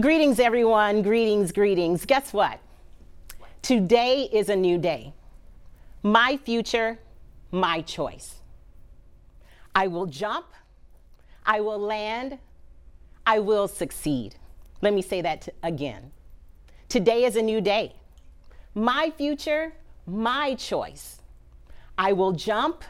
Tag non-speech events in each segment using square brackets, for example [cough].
Greetings, everyone. Greetings, greetings. Guess what? Today is a new day. My future, my choice. I will jump, I will land, I will succeed. Let me say that t- again. Today is a new day. My future, my choice. I will jump,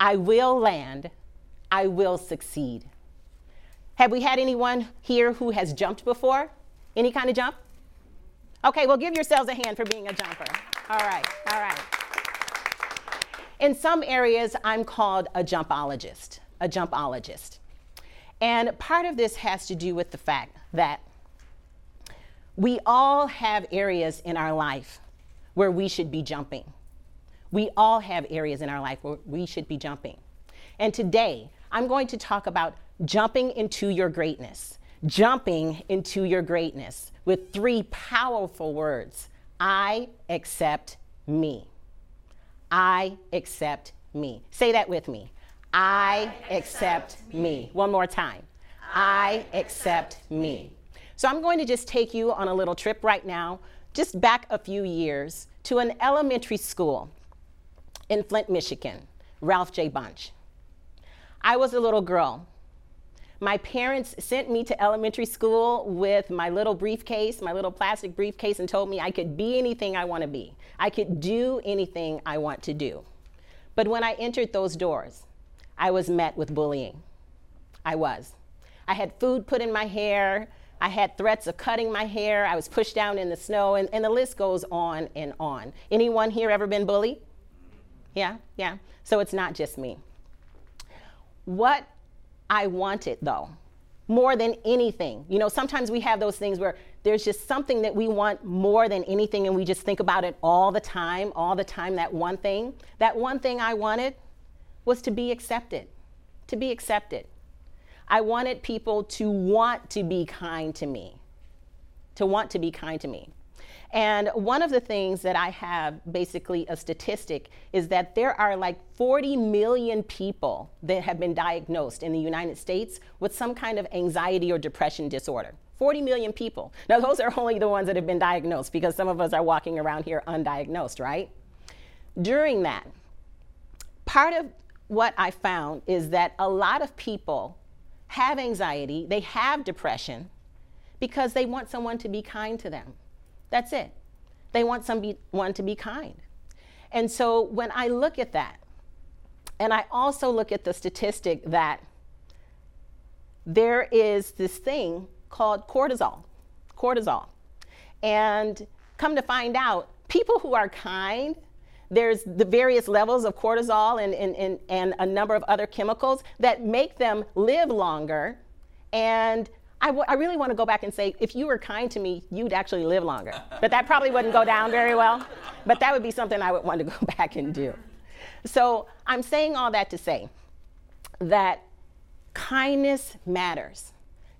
I will land, I will succeed. Have we had anyone here who has jumped before? Any kind of jump? Okay, well, give yourselves a hand for being a jumper. All right, all right. In some areas, I'm called a jumpologist, a jumpologist. And part of this has to do with the fact that we all have areas in our life where we should be jumping. We all have areas in our life where we should be jumping. And today, I'm going to talk about jumping into your greatness, jumping into your greatness with three powerful words I accept me. I accept me. Say that with me. I, I accept, accept me. me. One more time. I accept me. So I'm going to just take you on a little trip right now, just back a few years to an elementary school in Flint, Michigan, Ralph J. Bunche. I was a little girl my parents sent me to elementary school with my little briefcase, my little plastic briefcase, and told me I could be anything I want to be. I could do anything I want to do. But when I entered those doors, I was met with bullying. I was. I had food put in my hair. I had threats of cutting my hair. I was pushed down in the snow, and, and the list goes on and on. Anyone here ever been bullied? Yeah, yeah. So it's not just me. What I want it though, more than anything. You know, sometimes we have those things where there's just something that we want more than anything and we just think about it all the time, all the time, that one thing. That one thing I wanted was to be accepted, to be accepted. I wanted people to want to be kind to me, to want to be kind to me. And one of the things that I have, basically a statistic, is that there are like 40 million people that have been diagnosed in the United States with some kind of anxiety or depression disorder. 40 million people. Now, those are only the ones that have been diagnosed because some of us are walking around here undiagnosed, right? During that, part of what I found is that a lot of people have anxiety, they have depression because they want someone to be kind to them. That's it. They want someone to be kind. And so when I look at that, and I also look at the statistic that there is this thing called cortisol, cortisol. And come to find out, people who are kind, there's the various levels of cortisol and, and, and, and a number of other chemicals that make them live longer and I, w- I really want to go back and say, if you were kind to me, you'd actually live longer. But that probably wouldn't go down very well. But that would be something I would want to go [laughs] back and do. So I'm saying all that to say that kindness matters.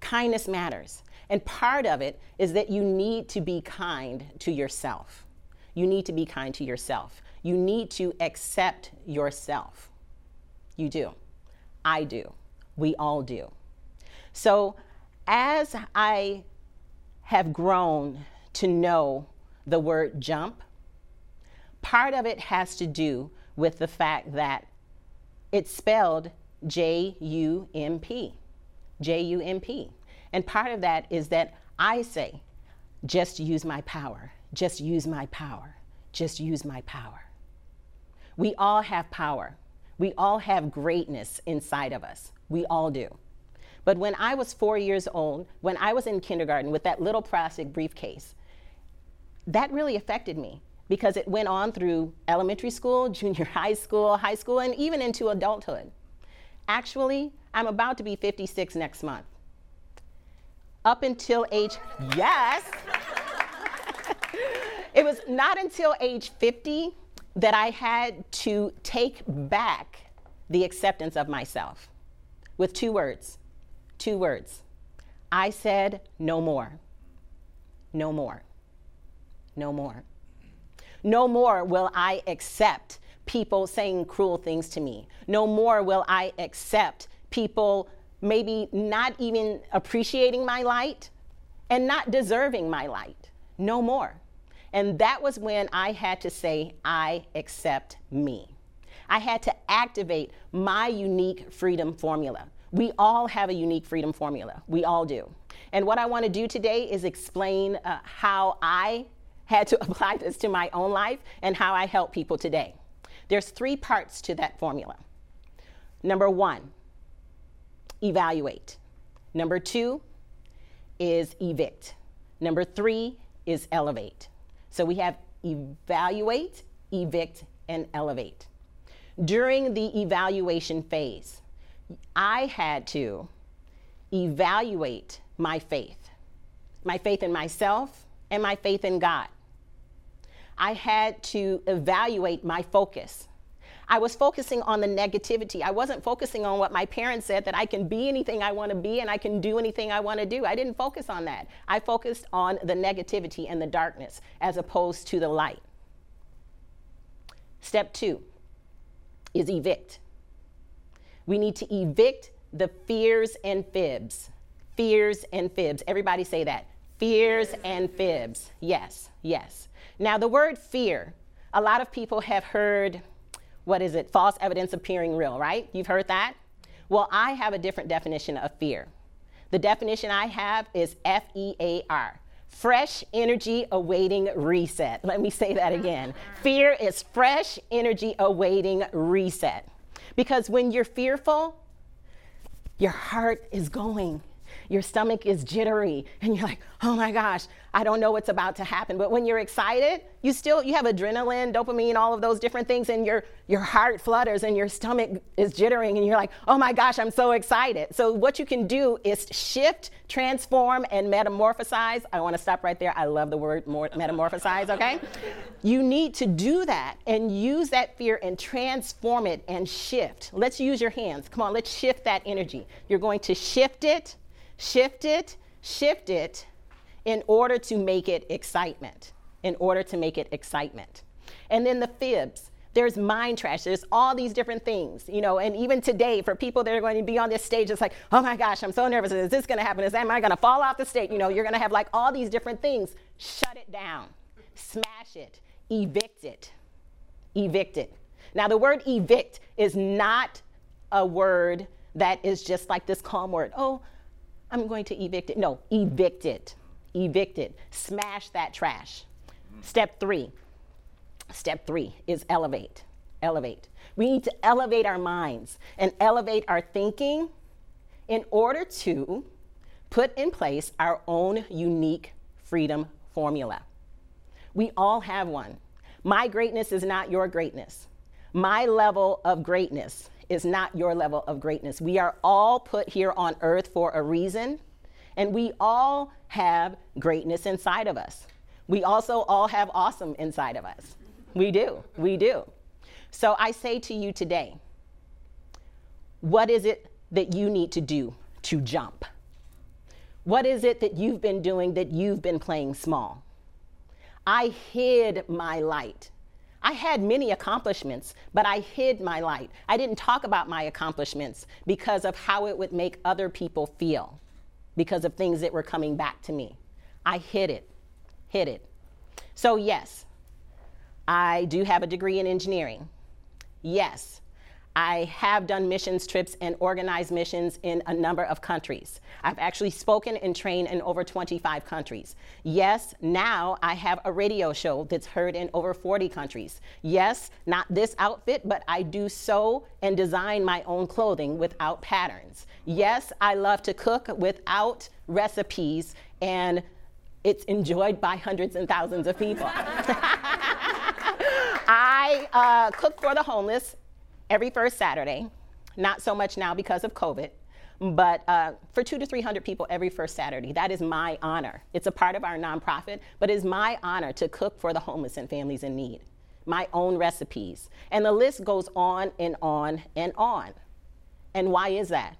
Kindness matters. And part of it is that you need to be kind to yourself. You need to be kind to yourself. You need to accept yourself. You do. I do. We all do. So as I have grown to know the word jump, part of it has to do with the fact that it's spelled J U M P. J U M P. And part of that is that I say, just use my power, just use my power, just use my power. We all have power. We all have greatness inside of us. We all do. But when I was four years old, when I was in kindergarten with that little plastic briefcase, that really affected me because it went on through elementary school, [laughs] junior high school, high school, and even into adulthood. Actually, I'm about to be 56 next month. Up until age, yes. [laughs] it was not until age 50 that I had to take back the acceptance of myself with two words Two words. I said, no more. No more. No more. No more will I accept people saying cruel things to me. No more will I accept people maybe not even appreciating my light. and not deserving my light. No more. And that was when I had to say, I accept me. I had to activate my unique freedom formula. We all have a unique freedom formula. We all do. And what I want to do today is explain uh, how I had to [laughs] apply this to my own life and how I help people today. There's three parts to that formula. Number one, evaluate. Number two is evict. Number three is elevate. So we have evaluate, evict, and elevate. During the evaluation phase, I had to evaluate my faith, my faith in myself and my faith in God. I had to evaluate my focus. I was focusing on the negativity. I wasn't focusing on what my parents said that I can be anything I want to be and I can do anything I want to do. I didn't focus on that. I focused on the negativity and the darkness as opposed to the light. Step two is evict. We need to evict the fears and fibs. Fears and fibs. Everybody say that. Fears and fibs. Yes, yes. Now, the word fear, a lot of people have heard what is it? False evidence appearing real, right? You've heard that? Well, I have a different definition of fear. The definition I have is F E A R. Fresh energy awaiting reset. Let me say that again. Fear is fresh energy awaiting reset. Because when you're fearful, your heart is going your stomach is jittery and you're like, oh my gosh, I don't know what's about to happen. But when you're excited, you still you have adrenaline, dopamine, all of those different things, and your your heart flutters and your stomach is jittering, and you're like, oh my gosh, I'm so excited. So what you can do is shift, transform, and metamorphosize. I want to stop right there. I love the word metamorphosize, okay? you need to do that and use that fear and transform it and shift. Let's use your hands. Come on, let's shift that energy. You're going to shift it Shift it, shift it in order to make it excitement. In order to make it excitement. And then the fibs. There's mind trash. There's all these different things, you know. And even today, for people that are going to be on this stage, it's like, oh my gosh, I'm so nervous. Is this going to happen? Is am I going to fall off the stage? You know, you're going to have like all these different things. Shut it down, smash it, evict it, evict it. Now, the word evict is not a word that is just like this calm word. Oh, I'm going to evict it. No, evict it. Evict it. Smash that trash. Step three. Step three is elevate. Elevate. We need to elevate our minds and elevate our thinking in order to put in place our own unique freedom formula. We all have one. My greatness is not your greatness. My level of greatness is not your level of greatness. We are all put here on earth for a reason, and we all have greatness inside of us. We also all have awesome inside of us. We do. We do. So I say to you today, what is it that you need to do to jump? What is it that you've been doing that you've been playing small? I hid my light I had many accomplishments, but I hid my light. I didn't talk about my accomplishments because of how it would make other people feel, because of things that were coming back to me. I hid it, hid it. So, yes, I do have a degree in engineering. Yes, I have done missions trips and organized missions in a number of countries. I've actually spoken and trained in over 25 countries. Yes, now I have a radio show that's heard in over 40 countries. Yes, not this outfit, but I do sew and design my own clothing without patterns. Yes, I love to cook without recipes and it's enjoyed by hundreds and thousands of people. [laughs] I uh, cook for the homeless every first Saturday. Not so much now because of COVID, but uh, for two to 300 people every first Saturday. That is my honor. It's a part of our nonprofit, but it's my honor to cook for the homeless and families in need. My own recipes. And the list goes on and on and on. And why is that?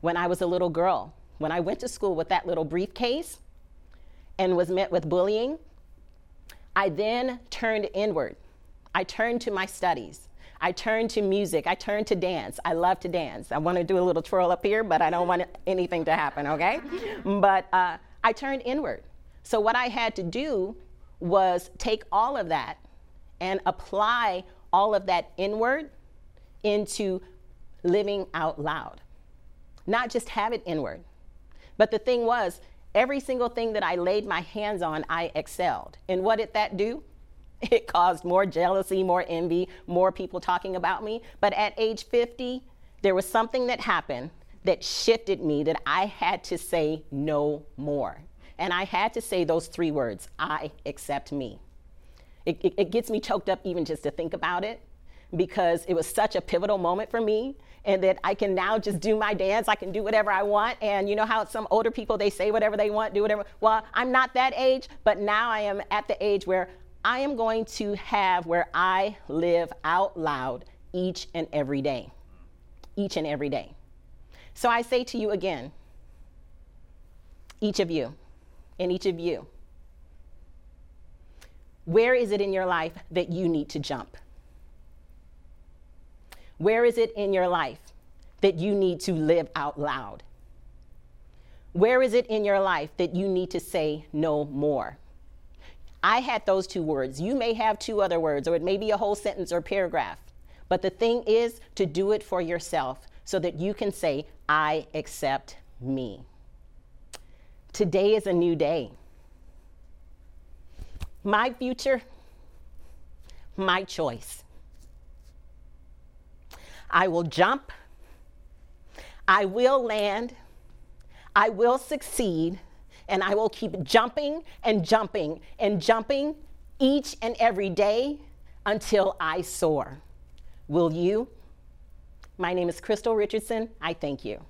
When I was a little girl, when I went to school with that little briefcase and was met with bullying, I then turned inward. I turned to my studies. I turn to music. I turn to dance. I love to dance. I want to do a little twirl up here, but I don't want anything to happen, okay? but uh, I turned inward. So, what I had to do was take all of that and apply all of that inward into living out loud, not just have it inward. But the thing was, every single thing that I laid my hands on, I excelled. And what did that do? [laughs] It caused more jealousy, more envy, more people talking about me. But at age 50, there was something that happened that shifted me that I had to say no more. And I had to say those three words I accept me. It, it, it, gets me choked up even just to think about it because it was such a pivotal moment for me and that I can now just do my dance. I can do whatever I want. And you know how some older people, they say whatever they want, do whatever. Well, I'm not that age, but now I am at the age where I am going to have where I live out loud each and every day. Each and every day. So I say to you again, each of you, and each of you, where is it in your life that you need to jump? Where is it in your life that you need to live out loud? Where is it in your life that you need to say no more? I had those two words. You may have two other words, or it may be a whole sentence or paragraph. But the thing is to do it for yourself so that you can say, I accept me. Today is a new day. My future, my choice. I will jump. I will land. I will succeed. And I will keep jumping and jumping and jumping each and every day until I soar. Will you? My name is Krystylle Richardson. I thank you.